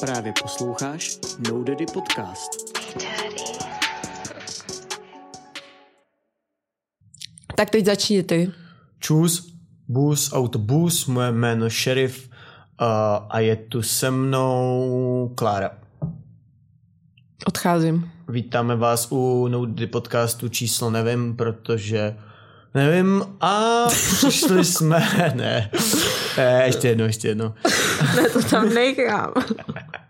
Právě posloucháš No Daddy Podcast. Tak teď začni ty. Čus, bus, autobus, moje jméno šerif uh, a je tu se mnou Klára. Odcházím. Vítáme vás u Noudy podcastu číslo nevím, protože nevím a přišli jsme, ne, ne ještě jedno, ještě jedno. Ne, to tam nechám.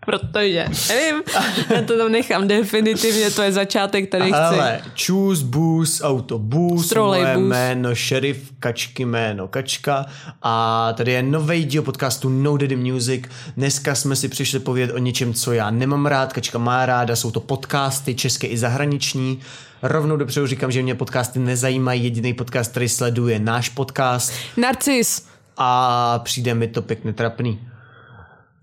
Protože, nevím, já to tam nechám definitivně, to je začátek, který chci. Ale čus, bus, autobus, moje jméno šerif, kačky jméno kačka a tady je nový díl podcastu No Daddy Music. Dneska jsme si přišli povědět o něčem, co já nemám rád, kačka má ráda, jsou to podcasty české i zahraniční. Rovnou dopředu říkám, že mě podcasty nezajímají, jediný podcast, který sleduje je náš podcast Narcis. a přijde mi to pěkně trapný.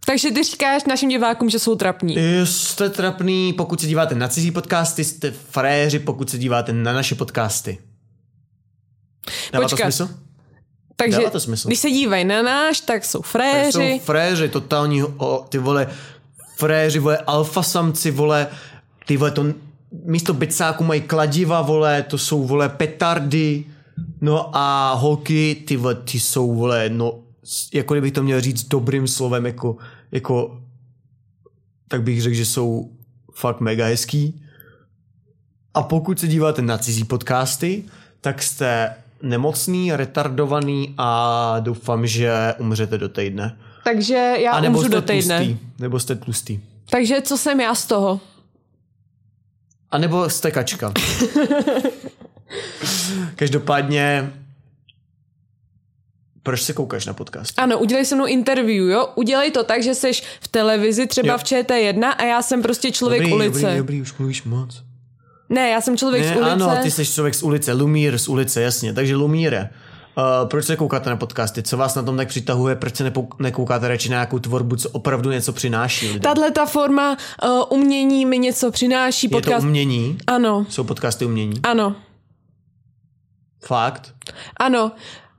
Takže ty říkáš našim divákům, že jsou trapní. Jste trapný, pokud se díváte na cizí podcasty, jste fréři, pokud se díváte na naše podcasty. Dává Počkat. to smysl? Takže dává to smysl. když se dívají na náš, tak jsou Tak fréři. jsou fréři, totální, o, ty vole, fréři, vole, alfasamci, vole, ty vole, to místo bicáku mají kladiva, vole, to jsou, vole, petardy, no a holky, ty vole, ty jsou, vole, no, jako kdybych to měl říct dobrým slovem, jako, jako, tak bych řekl, že jsou fakt mega hezký. A pokud se díváte na cizí podcasty, tak jste nemocný, retardovaný a doufám, že umřete do týdne. Takže já A nebo umřu jste do týdne. tlustý. Nebo jste tlustý. Takže co jsem já z toho? A nebo jste kačka. Každopádně proč se koukáš na podcast? Ano, udělej se mnou interview, jo? Udělej to tak, že seš v televizi, třeba Jo. v ČT1 a já jsem prostě člověk dobrý, ulice. dobrý, dobrý, už mluvíš moc. Ne, já jsem člověk z Ne, ulice. ano, ty jsi člověk z ulice, Lumír z ulice, jasně. Takže Lumíre, uh, proč se koukáte na podcasty? Co vás na tom tak přitahuje? Proč se nepou- nekoukáte radši na nějakou tvorbu, co opravdu něco přináší lidem? Tahle ta forma uh, umění mi něco přináší. Je to Podcast... umění? Ano, Jsou podcasty umění? ano, Fakt? ano.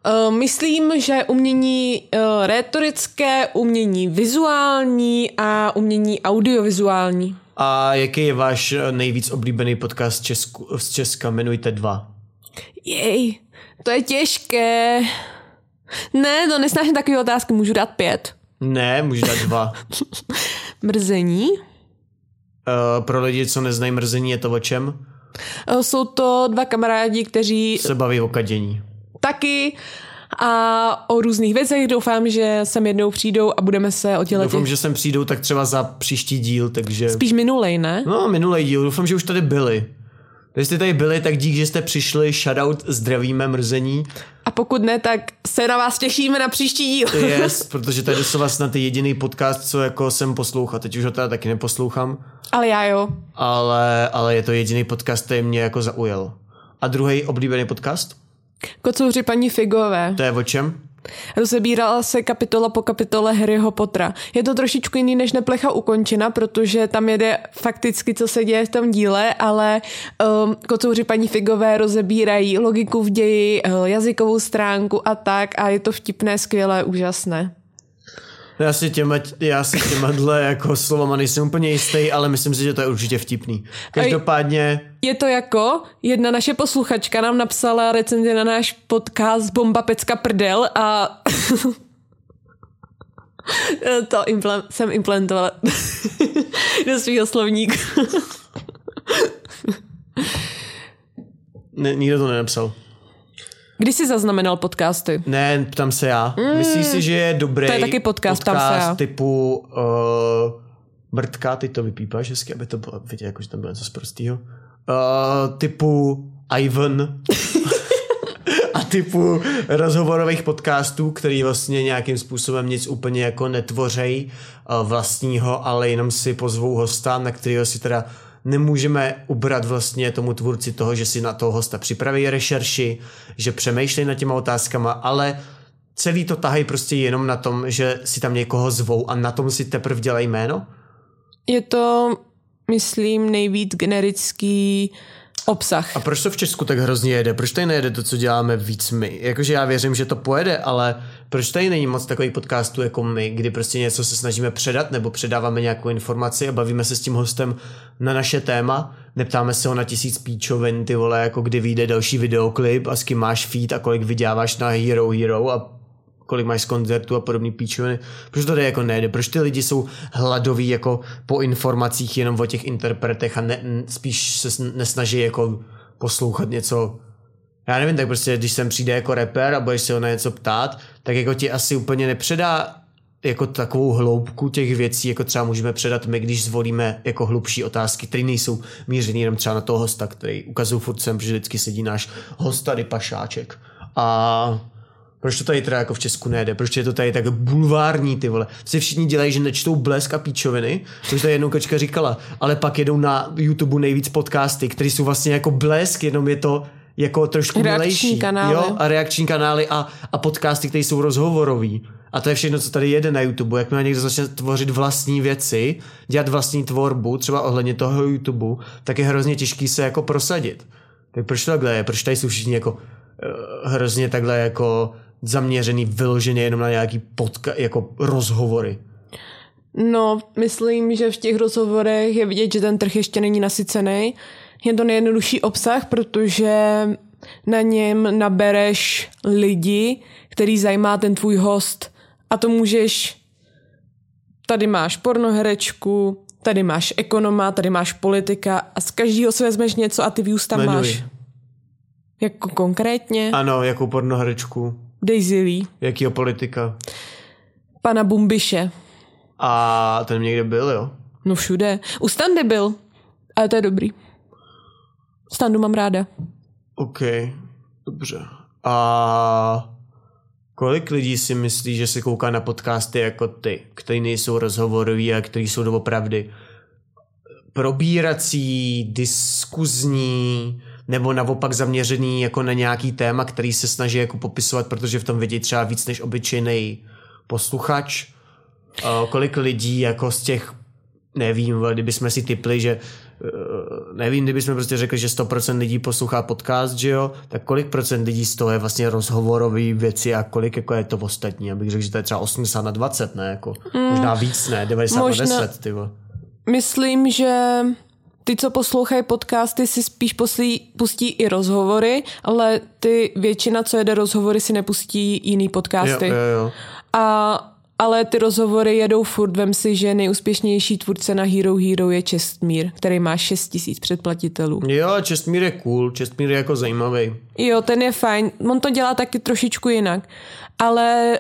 Uh, myslím, že umění uh, rétorické, umění vizuální a umění audiovizuální. A jaký je váš eh, nejvíc oblíbený podcast z, Česku, z Česka? Jmenujte dva. Jej, to je těžké. Ne, to nesnáším takové otázky, můžu dát pět. Ne, můžu dát dva. Mrzení. Uh, pro lidi, co neznají mrzení, je to o čem? Uh, jsou to dva kamarádi, kteří Se baví o kadění. Taky a o různých věcech. Doufám, že sem jednou přijdou a budeme se o těle Doufám, že sem přijdou tak třeba za příští díl, takže... Spíš minulej, ne? No, minulý díl, doufám, že už tady byli. Když jste tady byli, tak dík, že jste přišli, shoutout, zdravíme mrzení. A pokud ne, tak se na vás těšíme na příští díl. Yes, protože tady jsou vlastně ty jediný podcast, co jako jsem poslouchal. Teď už ho teda taky neposlouchám, Ale já jo. ale, ale je to jediný podcast, který mě jako zaujal. A druhý oblíbený podcast? Kocouři paní Figové. To je o čem? Rozebírala se kapitola po kapitole Harryho Pottera. Je to trošičku jiný než neplecha ukončena, protože tam jede fakticky, co se děje v tom díle, ale um, kocouři paní Figové rozebírají logiku v ději, uh, jazykovou stránku a tak a je to vtipné, skvělé, úžasné. Já si těma, já si těma jako slovama nejsem úplně jistý, ale myslím si, že to je určitě vtipný. Každopádně, Je to jako, jedna naše posluchačka nám napsala recenzi na náš podcast Bomba Pecka Prdel a to imple- jsem implementovala do svého slovníku. ne, nikdo to nenapsal. Kdy jsi zaznamenal podcasty? Ne, ptám se já. Myslíš si, že je dobrý To je taky podcast, ptám se já. typu uh, Mrtka, ty to vypípáš hezky, aby to bylo vidět, jako, že tam bylo něco z prostýho. Uh, typu Ivan a typu rozhovorových podcastů, který vlastně nějakým způsobem nic úplně jako netvořej uh, vlastního, ale jenom si pozvou hosta, na kterého si teda nemůžeme ubrat vlastně tomu tvůrci toho, že si na toho hosta připraví rešerši, že přemýšlí nad těma otázkama, ale celý to tahají prostě jenom na tom, že si tam někoho zvou a na tom si teprve dělají jméno? Je to, myslím, nejvíc generický obsah. A proč to v Česku tak hrozně jede? Proč tady nejede to, co děláme víc my? Jakože já věřím, že to pojede, ale Proč tady není moc takových podcastů jako my, kdy prostě něco se snažíme předat nebo předáváme nějakou informaci a bavíme se s tím hostem na naše téma, neptáme se ho na tisíc píčovin, ty vole, jako kdy vyjde další videoklip a s kým máš feed a kolik vyděláváš na Hero Hero a kolik máš z koncertu a podobný píčoviny. Proč to tady jako nejde? Proč ty lidi jsou hladoví jako po informacích jenom o těch interpretech a ne, spíš se nesnaží jako poslouchat něco já nevím, tak prostě když sem přijde jako rapper a budeš se ho na něco ptát, tak jako ti asi úplně nepředá jako takovou hloubku těch věcí, jako třeba můžeme předat my, když zvolíme jako hlubší otázky, které nejsou mířený jenom třeba na toho hosta, který ukazují furt sem, že vždycky sedí náš host tady pašáček. A proč to tady teda jako v Česku nejde? Proč je to tady tak bulvární, ty vole? Si všichni dělají, že nečtou blesk a píčoviny, což to jednou kačka říkala, ale pak jedou na YouTube nejvíc podcasty, které jsou vlastně jako blesk, jenom je to jako trošku reakční milejší. kanály. Jo, a reakční kanály a, a podcasty, které jsou rozhovorový. A to je všechno, co tady jede na YouTube. Jakmile někdo začne tvořit vlastní věci, dělat vlastní tvorbu, třeba ohledně toho YouTube, tak je hrozně těžký se jako prosadit. Tak proč to takhle je? Proč tady jsou všichni jako uh, hrozně takhle jako zaměřený vyloženě jenom na nějaký podka- jako rozhovory? No, myslím, že v těch rozhovorech je vidět, že ten trh ještě není nasycený. Je to nejjednodušší obsah, protože na něm nabereš lidi, který zajímá ten tvůj host. A to můžeš... Tady máš pornoherečku, tady máš ekonoma, tady máš politika a z každého si vezmeš něco a ty views tam Jmenuj. máš. Jako konkrétně? Ano, jakou pornoherečku, Daisy Lee, jakýho politika. pana Bumbiše. A ten někde byl, jo? No všude. U Standy byl. Ale to je dobrý. Standu mám ráda. OK, dobře. A kolik lidí si myslí, že se kouká na podcasty jako ty, který nejsou rozhovorový a který jsou doopravdy probírací, diskuzní, nebo naopak zaměřený jako na nějaký téma, který se snaží jako popisovat, protože v tom vidí třeba víc než obyčejný posluchač. A kolik lidí jako z těch, nevím, kdybychom si typli, že nevím, kdybychom prostě řekli, že 100% lidí poslouchá podcast, že jo, tak kolik procent lidí z toho je vlastně rozhovorový věci a kolik jako je to ostatní, abych řekl, že to je třeba 80 na 20, ne, jako, možná víc, ne, 90 možná- na 10, ty. Myslím, že ty, co poslouchají podcasty, si spíš poslí, pustí i rozhovory, ale ty většina, co jede rozhovory, si nepustí jiný podcasty. Jo, jo, jo. A, ale ty rozhovory jedou furt. Vem si, že nejúspěšnější tvůrce na Hero Hero je Čestmír, který má 6 tisíc předplatitelů. Jo, Čestmír je cool, Čestmír je jako zajímavý. Jo, ten je fajn. On to dělá taky trošičku jinak. Ale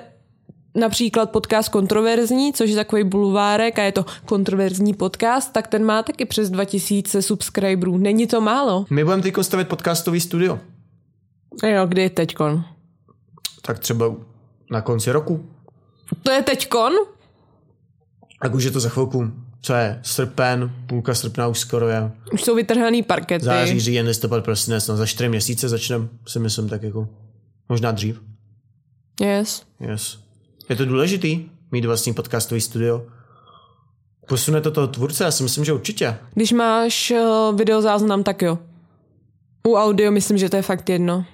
například podcast Kontroverzní, což je takový bulvárek a je to kontroverzní podcast, tak ten má taky přes 2000 subscriberů. Není to málo. My budeme teď stavit podcastový studio. Jo, kdy teďkon? Tak třeba na konci roku. To je teďkon? Tak už je to za chvilku. Co je? Srpen, půlka srpna už skoro je. Už jsou vytrhaný parkety. Září, říjen, listopad, prosinec, no za čtyři měsíce začneme, si myslím tak jako. Možná dřív. Yes. Yes. Je to důležitý mít vlastní podcastový studio. Posune to toho tvůrce? Já si myslím, že určitě. Když máš uh, videozáznam, tak jo. U audio myslím, že to je fakt jedno.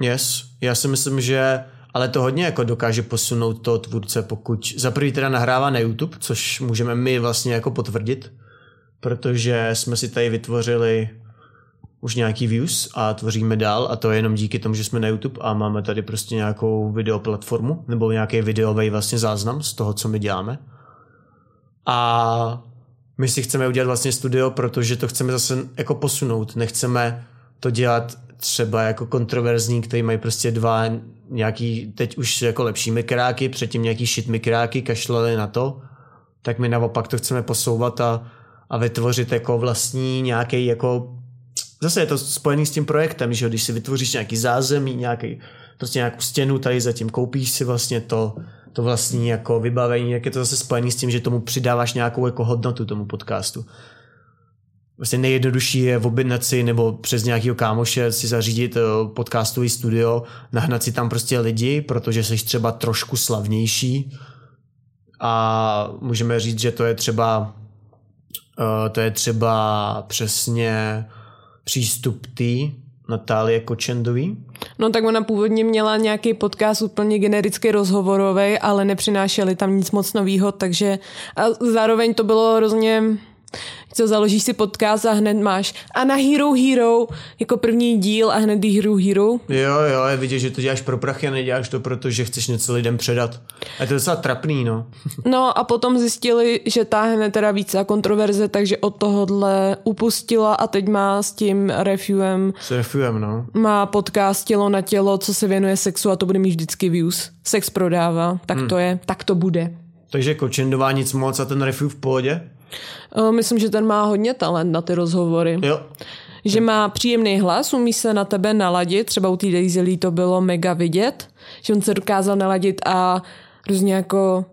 Yes. Já si myslím, že ale to hodně jako dokáže posunout toho tvůrce, pokud za prvý teda nahrává na YouTube, což můžeme my vlastně jako potvrdit, protože jsme si tady vytvořili už nějaký views a tvoříme dál a to je jenom díky tomu, že jsme na YouTube a máme tady prostě nějakou videoplatformu nebo nějaký videový vlastně záznam z toho, co my děláme. A my si chceme udělat vlastně studio, protože to chceme zase jako posunout. Nechceme to dělat třeba jako kontroverzní, který mají prostě dva nějaký, teď už jako lepší mikráky, předtím nějaký shit mikráky, kašlali na to, tak my naopak to chceme posouvat a, a vytvořit jako vlastní nějaký jako zase je to spojený s tím projektem, že když si vytvoříš nějaký zázemí, nějaký, prostě nějakou stěnu tady zatím, koupíš si vlastně to, to vlastní jako vybavení, jak je to zase spojený s tím, že tomu přidáváš nějakou jako hodnotu tomu podcastu. Vlastně nejjednodušší je objednat si nebo přes nějakého kámoše si zařídit eh, podcastový studio, nahnat si tam prostě lidi, protože jsi třeba trošku slavnější a můžeme říct, že to je třeba eh, to je třeba přesně přístup tý, Natálie Kočendový. No tak ona původně měla nějaký podcast úplně genericky rozhovorový, ale nepřinášeli tam nic moc novýho, takže a zároveň to bylo hrozně co založíš si podcast a hned máš a na Hero Hero jako první díl a hned Hero Hero. Jo, jo, je vidět, že to děláš pro prachy a neděláš to, protože chceš něco lidem předat. A je to docela trapný, no. No a potom zjistili, že táhne teda více a kontroverze, takže od tohohle upustila a teď má s tím refuem S refuem, no. má podcast Tělo na tělo, co se věnuje sexu a to bude mít vždycky views. Sex prodává, tak to je, tak to bude. Takže Kočendová nic moc a ten refu v pohodě? Myslím, že ten má hodně talent na ty rozhovory. Jo. Že má příjemný hlas, umí se na tebe naladit, třeba u té Daisy to bylo mega vidět, že on se dokázal naladit a hrozně jako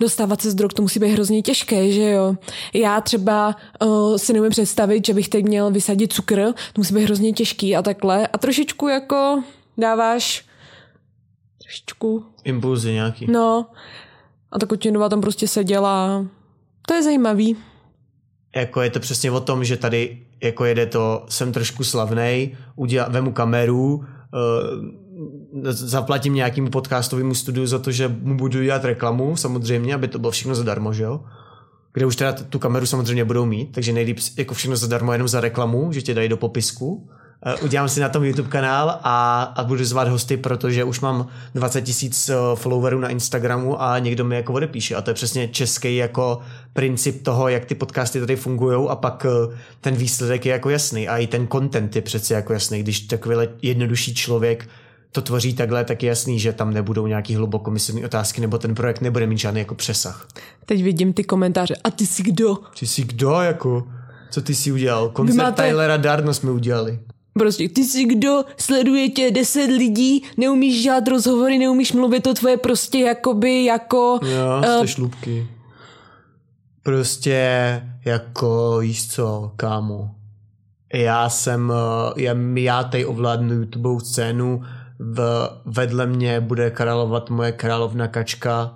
dostávat se z drog, to musí být hrozně těžké, že jo. Já třeba uh, si neumím představit, že bych teď měl vysadit cukr, to musí být hrozně těžký a takhle. A trošičku jako dáváš trošičku, Impulzy nějaký. no. A ta Kočinová tam prostě seděla. To je zajímavý. Jako je to přesně o tom, že tady jako jede to, jsem trošku slavnej, udělá, vemu kameru, uh, zaplatím nějakému podcastovému studiu za to, že mu budu dělat reklamu, samozřejmě, aby to bylo všechno zadarmo, že jo? Kde už teda tu kameru samozřejmě budou mít, takže nejlíp jako všechno zadarmo jenom za reklamu, že tě dají do popisku. Uh, udělám si na tom YouTube kanál a, a budu zvát hosty, protože už mám 20 tisíc uh, followerů na Instagramu a někdo mi jako odepíše. A to je přesně český jako princip toho, jak ty podcasty tady fungují a pak uh, ten výsledek je jako jasný a i ten content je přece jako jasný. Když takovýhle jednodušší člověk to tvoří takhle, tak je jasný, že tam nebudou nějaký hlubokomyslné otázky nebo ten projekt nebude mít žádný jako přesah. Teď vidím ty komentáře. A ty jsi kdo? Ty jsi kdo jako? Co ty jsi udělal? Koncert máte- Tylera Darno jsme udělali. Prostě, ty jsi kdo, sleduje tě deset lidí, neumíš dělat rozhovory, neumíš mluvit, to tvoje prostě jakoby jako... Jo, eh, jste šlubky. Prostě jako, víš co, kámo. Já jsem, eh, já, já tady ovládnu YouTubeovou scénu, v, vedle mě bude královat moje královna kačka,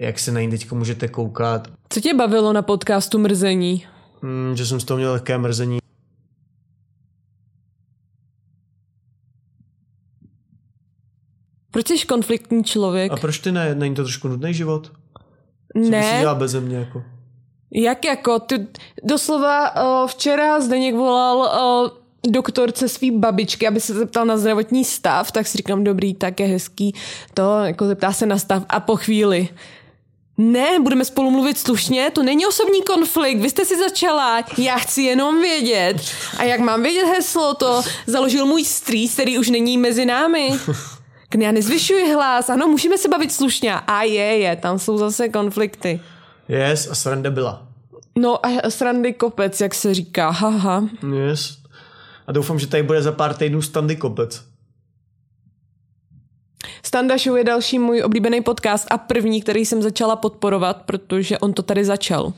jak se na ní teďka můžete koukat. Co tě bavilo na podcastu Mrzení? Mm, že jsem z toho měl lehké mrzení. Proč jsi konfliktní člověk? A proč ty ne? Není to trošku nudný život? Co ne, dělal beze mě jako? jak jako, ty doslova uh, včera Zdeněk volal uh, doktorce svý babičky, aby se zeptal na zdravotní stav, tak si říkám, dobrý, tak je hezký, to jako zeptá se na stav a po chvíli. Ne, budeme spolu mluvit slušně, to není osobní konflikt, vy jste si začala, já chci jenom vědět. A jak mám vědět heslo, to založil můj strýc, který už není mezi námi. Já nezvyšuji hlas, ano, můžeme se bavit slušně. A je, je, tam jsou zase konflikty. Yes, a sranda byla. No a srandy kopec, jak se říká, haha. Yes. A doufám, že tady bude za pár týdnů standy kopec. Standa Show je další můj oblíbený podcast a první, který jsem začala podporovat, protože on to tady začal.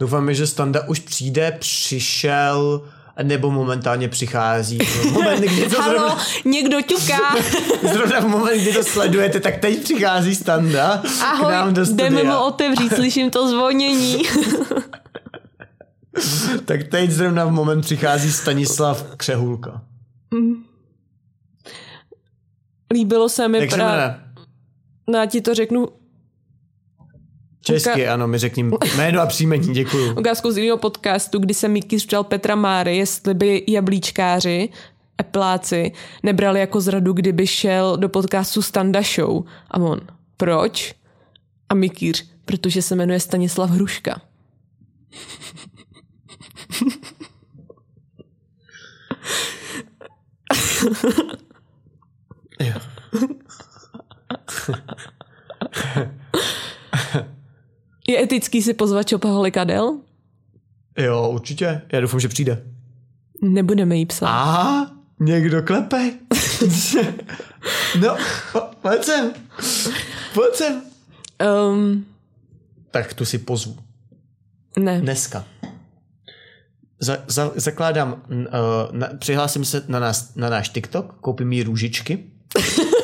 Doufám, že Standa už přijde, přišel, nebo momentálně přichází. Moment, kdy to Halo, zrovna, někdo ťuká. zrovna v moment, kdy to sledujete, tak teď přichází Standa k Ahoj, nám do jdeme mu studia. otevřít, slyším to zvonění. Tak teď zrovna v moment přichází Stanislav Křehulka. Líbilo se mi právě. jmenuje? No, já ti to řeknu Česky, ano, my řekním jméno a příjmení, děkuju. ukázku z jiného podcastu, kdy se Mickey ptal Petra Máry, jestli by jablíčkáři, epláci, nebrali jako zradu, kdyby šel do podcastu Standa Show. A on, proč? A Mikýř, protože se jmenuje Stanislav Hruška. Jo. Je etický si pozvat Čopaholika Del? jo, určitě. Já doufám, že přijde. Nebudeme jí psát. A někdo klepe. no, po- pojď sem. Pojď sem. Um, Tak tu si pozvu. ne. Dneska. Za, za, zakládám, uh, na, přihlásím se na, nás, na náš TikTok, koupím jí růžičky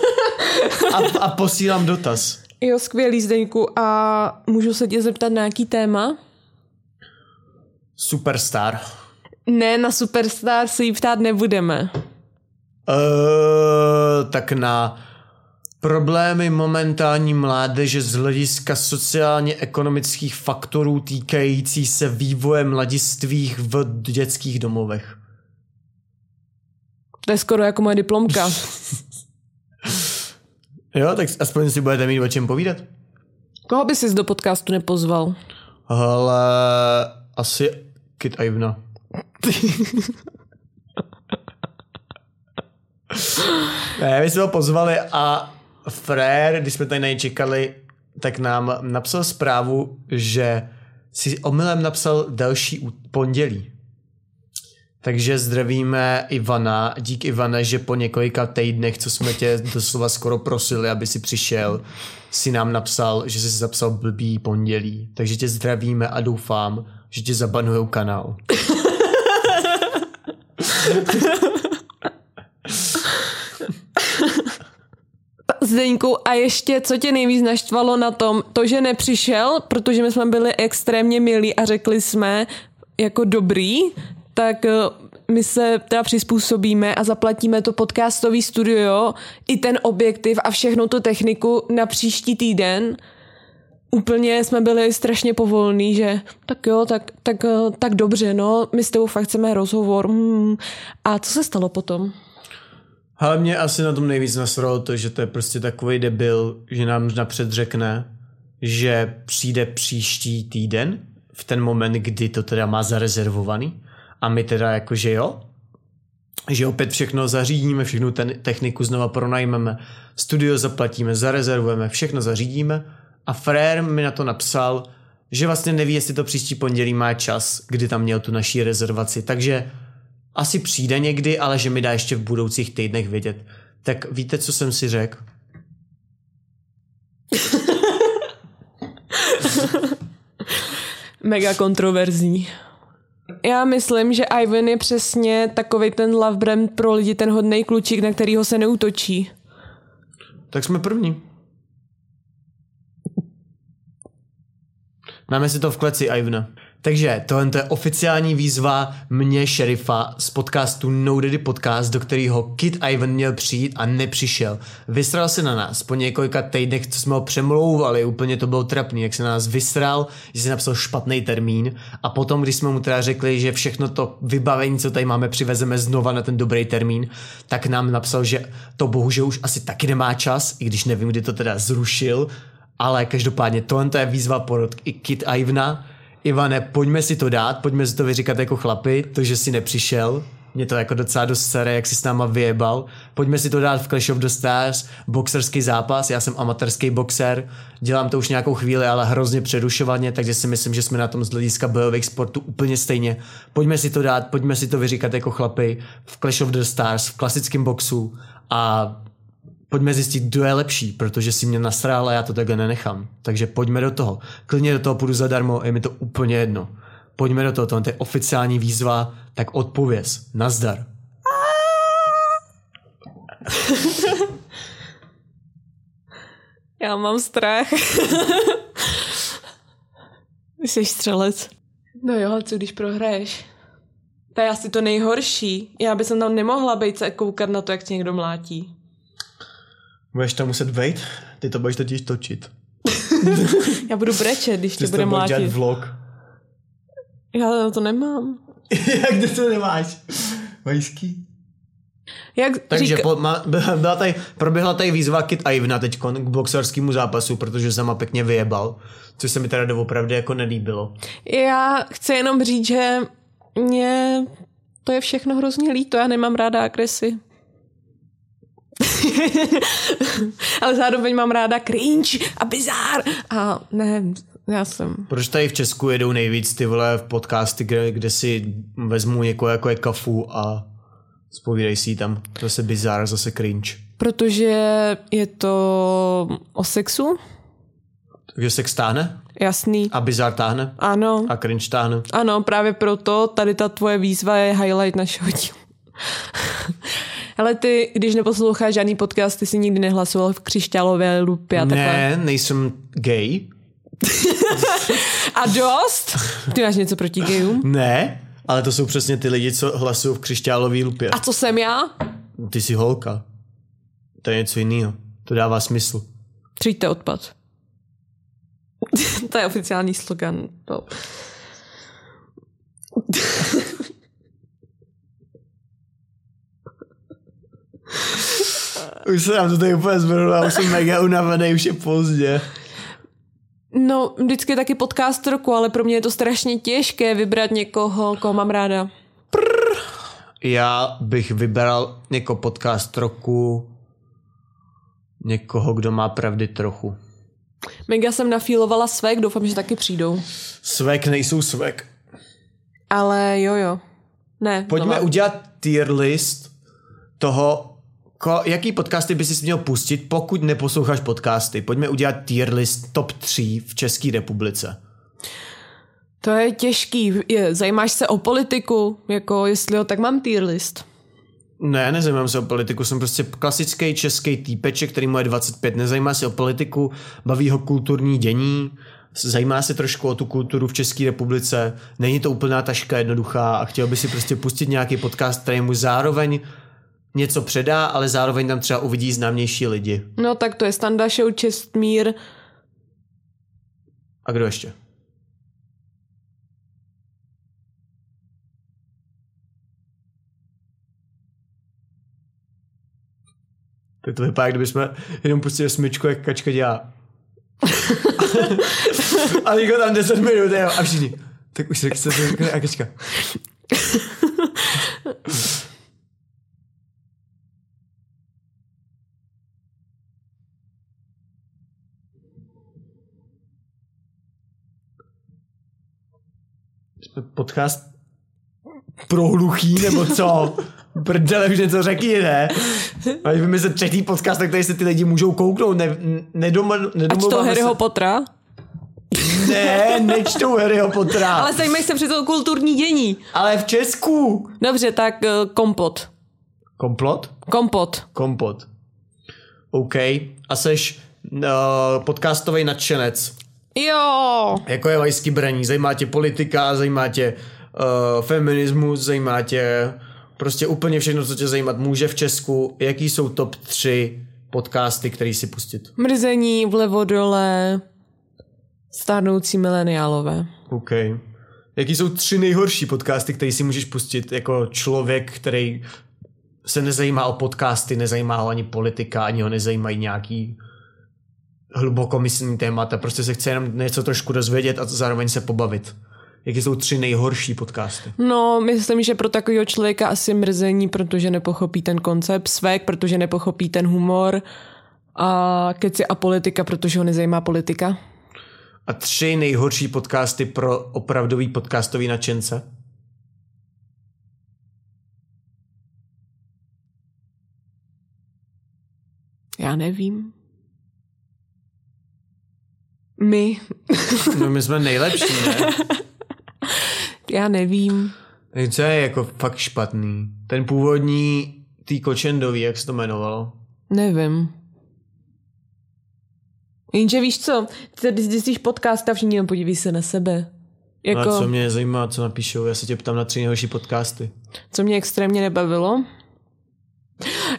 a, a posílám dotaz. Jo, skvělý Zdeňku. A můžu se tě zeptat na jaký téma? Superstar. Ne, na Superstar se jí ptát nebudeme. Uh, tak na problémy momentální mládeže z hlediska sociálně-ekonomických faktorů týkající se vývoje mladistvých v dětských domovech. To je skoro jako moje diplomka. Jo, tak aspoň si budete mít o čem povídat. Koho by si do podcastu nepozval? Ale asi Kit Ivna. ne, my jsme ho pozvali a Frér, když jsme tady na něj čekali, tak nám napsal zprávu, že si omylem napsal další pondělí. Takže zdravíme Ivana, dík Ivane, že po několika týdnech, co jsme tě doslova skoro prosili, aby si přišel, si nám napsal, že jsi si zapsal blbý pondělí. Takže tě zdravíme a doufám, že tě zabanujou kanál. Zdeňku, a ještě, co tě nejvíc naštvalo na tom, to, že nepřišel, protože my jsme byli extrémně milí a řekli jsme jako dobrý, tak eh, my se teda přizpůsobíme a zaplatíme to podcastový studio, i ten objektiv a všechno tu techniku na příští týden. Úplně jsme byli strašně povolní, že tak jo, tak, tak, eh, tak dobře, no, my s tebou fakt chceme rozhovor. Hmm. A co se stalo potom? Ale mě asi na tom nejvíc nasralo to, že to je prostě takový debil, že nám napřed řekne, že přijde příští týden, v ten moment, kdy to teda má zarezervovaný. A my teda jakože jo, že opět všechno zařídíme, všechnu ten techniku znova pronajmeme, studio zaplatíme, zarezervujeme, všechno zařídíme a Frér mi na to napsal, že vlastně neví, jestli to příští pondělí má čas, kdy tam měl tu naší rezervaci, takže asi přijde někdy, ale že mi dá ještě v budoucích týdnech vědět. Tak víte, co jsem si řekl? Mega kontroverzní. Já myslím, že Ivan je přesně takový ten love brand pro lidi, ten hodný klučík, na kterýho se neutočí. Tak jsme první. Máme si to v kleci, Ivna. Takže tohle je oficiální výzva mě, šerifa, z podcastu No Daddy Podcast, do kterého Kid Ivan měl přijít a nepřišel. Vysral se na nás po několika týdnech, co jsme ho přemlouvali, úplně to bylo trapný, jak se na nás vysral, že si napsal špatný termín. A potom, když jsme mu teda řekli, že všechno to vybavení, co tady máme, přivezeme znova na ten dobrý termín, tak nám napsal, že to bohužel už asi taky nemá čas, i když nevím, kdy to teda zrušil, ale každopádně tohle je výzva pro Kid Ivna, Ivane, pojďme si to dát, pojďme si to vyříkat jako chlapi, to, že si nepřišel, mě to jako docela dost staré, jak si s náma vyjebal. Pojďme si to dát v Clash of the Stars, boxerský zápas, já jsem amatérský boxer, dělám to už nějakou chvíli, ale hrozně přerušovaně, takže si myslím, že jsme na tom z hlediska bojových sportů úplně stejně. Pojďme si to dát, pojďme si to vyříkat jako chlapy v Clash of the Stars, v klasickém boxu a pojďme zjistit, kdo je lepší, protože si mě nasrál a já to takhle nenechám. Takže pojďme do toho. Klidně do toho půjdu zadarmo, je mi to úplně jedno. Pojďme do toho, to je oficiální výzva, tak odpověz. Nazdar. Já mám strach. Jsi střelec. No jo, co když prohraješ? To je asi to nejhorší. Já bych tam nemohla být se koukat na to, jak tě někdo mlátí. Budeš tam muset vejít, ty to budeš totiž točit. Já budu brečet, když tě Ty bude budeš dělat mlátit. vlog. Já na to nemám. Jak ty to nemáš? Vajský? Jak Takže říká... po, ma, byla tady, proběhla tady výzva Kit Ivna teď k boxerskému zápasu, protože sama pěkně vyjebal, což se mi teda doopravdy jako nelíbilo. Já chci jenom říct, že mě to je všechno hrozně líto, já nemám ráda agresi. Ale zároveň mám ráda cringe a bizár. A ne, já jsem... Proč tady v Česku jedou nejvíc ty vole v podcasty, kde, kde si vezmu někoho jako je kafu a spovídej si tam. Zase bizár, zase cringe. Protože je to o sexu? Takže sex táhne Jasný. a bizár táhne Ano. a cringe táhne. Ano, právě proto tady ta tvoje výzva je highlight našeho dílu. Ale ty, když neposloucháš žádný podcast, ty si nikdy nehlasoval v křišťálové lupě a takhle. Ne, nejsem gay. A dost? Ty máš něco proti gayům? Ne, ale to jsou přesně ty lidi, co hlasují v křišťálové lupě. A co jsem já? ty jsi holka. To je něco jiného. To dává smysl. Třijďte odpad. to je oficiální slogan. No. Už se nám to tady úplně zvrhlo, já už jsem mega unavený, už je pozdě. No, vždycky je taky podcast roku, ale pro mě je to strašně těžké vybrat někoho, koho mám ráda. Já bych vybral jako podcast roku někoho, kdo má pravdy trochu. Mega jsem nafílovala svek, doufám, že taky přijdou. Svek nejsou svek. Ale jo, jo. Ne. Pojďme tohle. udělat tier list toho, ko, jaký podcasty by si měl pustit, pokud neposloucháš podcasty. Pojďme udělat tier list top 3 v České republice. To je těžký. Je, zajímáš se o politiku? Jako, jestli jo, tak mám tier list. Ne, nezajímám se o politiku, jsem prostě klasický český týpeček, který mu je 25, nezajímá se o politiku, baví ho kulturní dění, zajímá se trošku o tu kulturu v České republice, není to úplná taška jednoduchá a chtěl by si prostě pustit nějaký podcast, který mu zároveň něco předá, ale zároveň tam třeba uvidí známější lidi. No tak to je Standa Show, Čestmír. A kdo ještě? Tak to vypadá, kdyby jsme jenom pustili smyčku, jak kačka dělá. a jako tam 10 minut, jo, a všichni. Tak už se chce a kačka. Podcast pro hluchý, nebo co? Prdele, už něco řekni, ne? Máš vymyslet třetí podcast, tak tady se ty lidi můžou kouknout. Ne, nedoma, Ať to Harryho se. Pottera. Ne, nečtou Harryho Pottera. Ale zajímají se přece o kulturní dění. ale v Česku. Dobře, tak uh, kompot. Komplot? Kompot. Kompot. OK. A seš uh, podcastový nadšenec. Jo. Jako je Vajský braní. Zajímá tě politika, zajímá tě uh, feminismus, zajímá tě prostě úplně všechno, co tě zajímat může v Česku. Jaký jsou top 3 podcasty, který si pustit? Mrzení, vlevo dole, stárnoucí mileniálové. OK. Jaký jsou tři nejhorší podcasty, které si můžeš pustit jako člověk, který se nezajímá o podcasty, nezajímá ho ani politika, ani ho nezajímají nějaký hlubokomyslný témata, prostě se chce jenom něco trošku dozvědět a zároveň se pobavit. Jaký jsou tři nejhorší podcasty? No, myslím, že pro takového člověka asi mrzení, protože nepochopí ten koncept, svek, protože nepochopí ten humor a keci a politika, protože ho nezajímá politika. A tři nejhorší podcasty pro opravdový podcastový nadšence? Já nevím. My. No my jsme nejlepší, ne? Já nevím. Co je jako fakt špatný? Ten původní tý kočendový, jak se to jmenovalo? Nevím. Jenže víš co, ty zjistíš podcast a všichni jenom podíví se na sebe. Jako... Jako, No a co mě zajímá, co napíšou? Já se tě ptám na tři nejhorší podcasty. co mě extrémně nebavilo.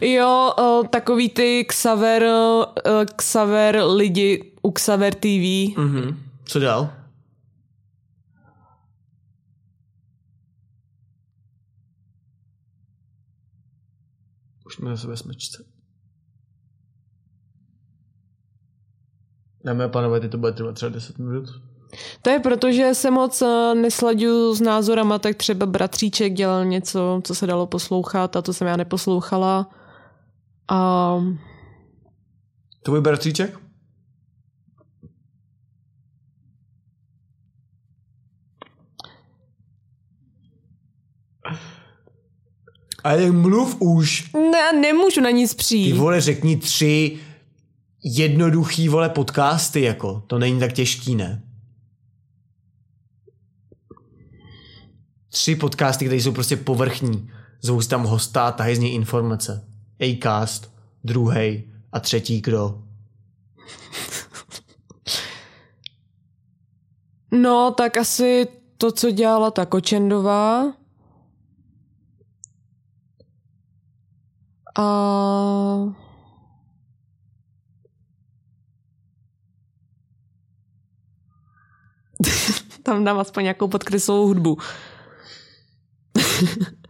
Jo, o, takový ty Xaver, o, Xaver lidi u Xaver TV. Mhm. Co dál? Už jsme ve smečce. Dámy a pánové, teď to bude trvat třeba 10 minut. To je proto, že se moc eh, neslaďuju s názorama, tak třeba bratříček dělal něco, co se dalo poslouchat a to jsem já neposlouchala. A Tvůj bratříček? Ale mluv už. ne, nemůžu na nic Ty přijít. vole, řekni tři jednoduchý vole podcasty, jako. To není tak těžký, ne? Tři podcasty, které jsou prostě povrchní. Zvou tam hosta, tahají z něj informace. Acast, druhý a třetí kdo? No, tak asi to, co dělala ta Kočendová. A... Tam dám aspoň nějakou podkreslovou hudbu.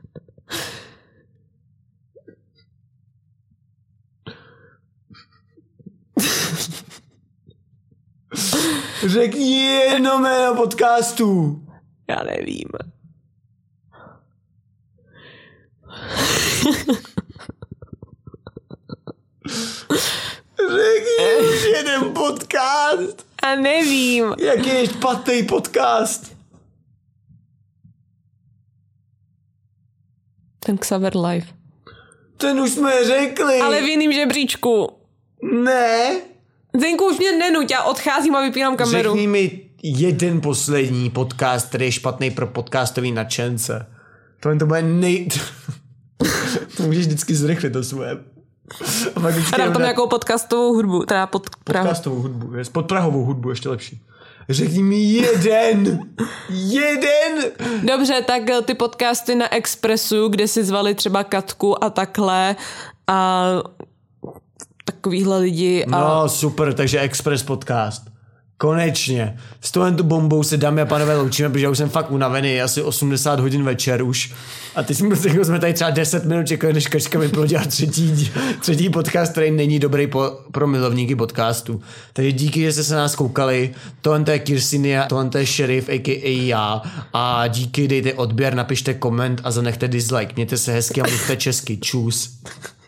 Řekni jedno jméno podcastu. Já nevím. Řekni už jeden podcast. A nevím. Jaký je špatný podcast? Ten Xaver Live. Ten už jsme řekli. Ale v jiným žebříčku. Ne. Zdenku, už mě nenuť, já odcházím a vypínám kameru. Řekni mi jeden poslední podcast, který je špatný pro podcastový nadšence. To to bude nej... to můžeš vždycky zrychlit to svoje. A A dám tam nějakou podcastovou hudbu, teda pod podcastovou hudbu. Je pod Prahovou hudbu ještě lepší. Řekni mi jeden. jeden. Dobře, tak eh, ty podcasty na Expressu, kde si zvali třeba Katku a takhle a takovýhle lidi a No super, takže Express podcast. Konečně. S tu bombou se dámy a panové loučíme, protože já už jsem fakt unavený, je asi 80 hodin večer už. A teď jsme, teď jsme tady třeba 10 minut čekali, než Kačka mi prodělá třetí, třetí podcast, který není dobrý po, pro milovníky podcastu. Takže díky, že jste se nás koukali. Tohle to je Kirsinia, tohle to je Sheriff, a.k.a. já. A díky, dejte odběr, napište koment a zanechte dislike. Mějte se hezky a mluvte česky. Čus.